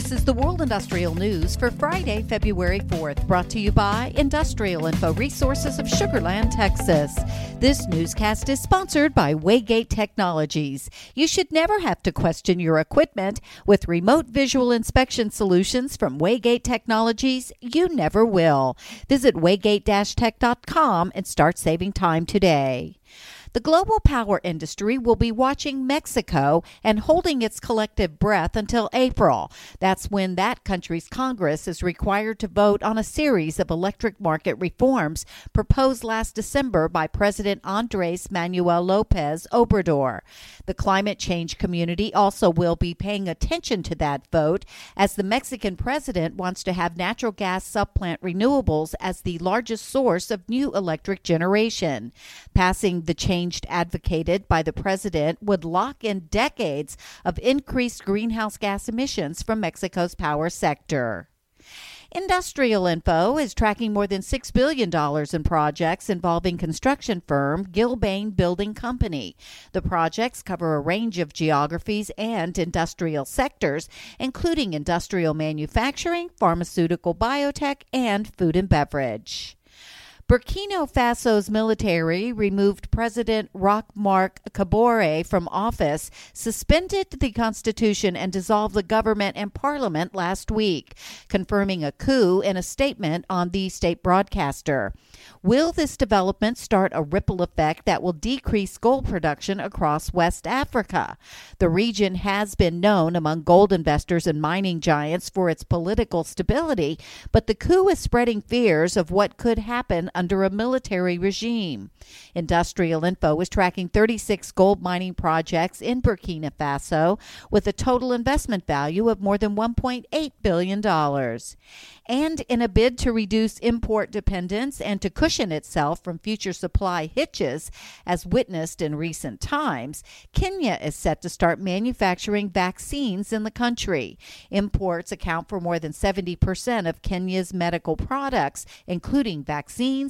This is the World Industrial News for Friday, February 4th, brought to you by Industrial Info Resources of Sugarland, Texas. This newscast is sponsored by Waygate Technologies. You should never have to question your equipment. With remote visual inspection solutions from Waygate Technologies, you never will. Visit waygate-tech.com and start saving time today. The global power industry will be watching Mexico and holding its collective breath until April. That's when that country's Congress is required to vote on a series of electric market reforms proposed last December by President Andres Manuel Lopez Obrador. The climate change community also will be paying attention to that vote as the Mexican president wants to have natural gas subplant renewables as the largest source of new electric generation. Passing the change advocated by the president would lock in decades of increased greenhouse gas emissions from Mexico's power sector. Industrial Info is tracking more than $6 billion in projects involving construction firm Gilbane Building Company. The projects cover a range of geographies and industrial sectors, including industrial manufacturing, pharmaceutical biotech, and food and beverage. Burkina Faso's military removed President Roch Marc Kabore from office, suspended the constitution, and dissolved the government and parliament last week, confirming a coup in a statement on the state broadcaster. Will this development start a ripple effect that will decrease gold production across West Africa? The region has been known among gold investors and mining giants for its political stability, but the coup is spreading fears of what could happen under a military regime. Industrial Info is tracking 36 gold mining projects in Burkina Faso with a total investment value of more than $1.8 billion. And in a bid to reduce import dependence and to cushion itself from future supply hitches, as witnessed in recent times, Kenya is set to start manufacturing vaccines in the country. Imports account for more than 70% of Kenya's medical products, including vaccines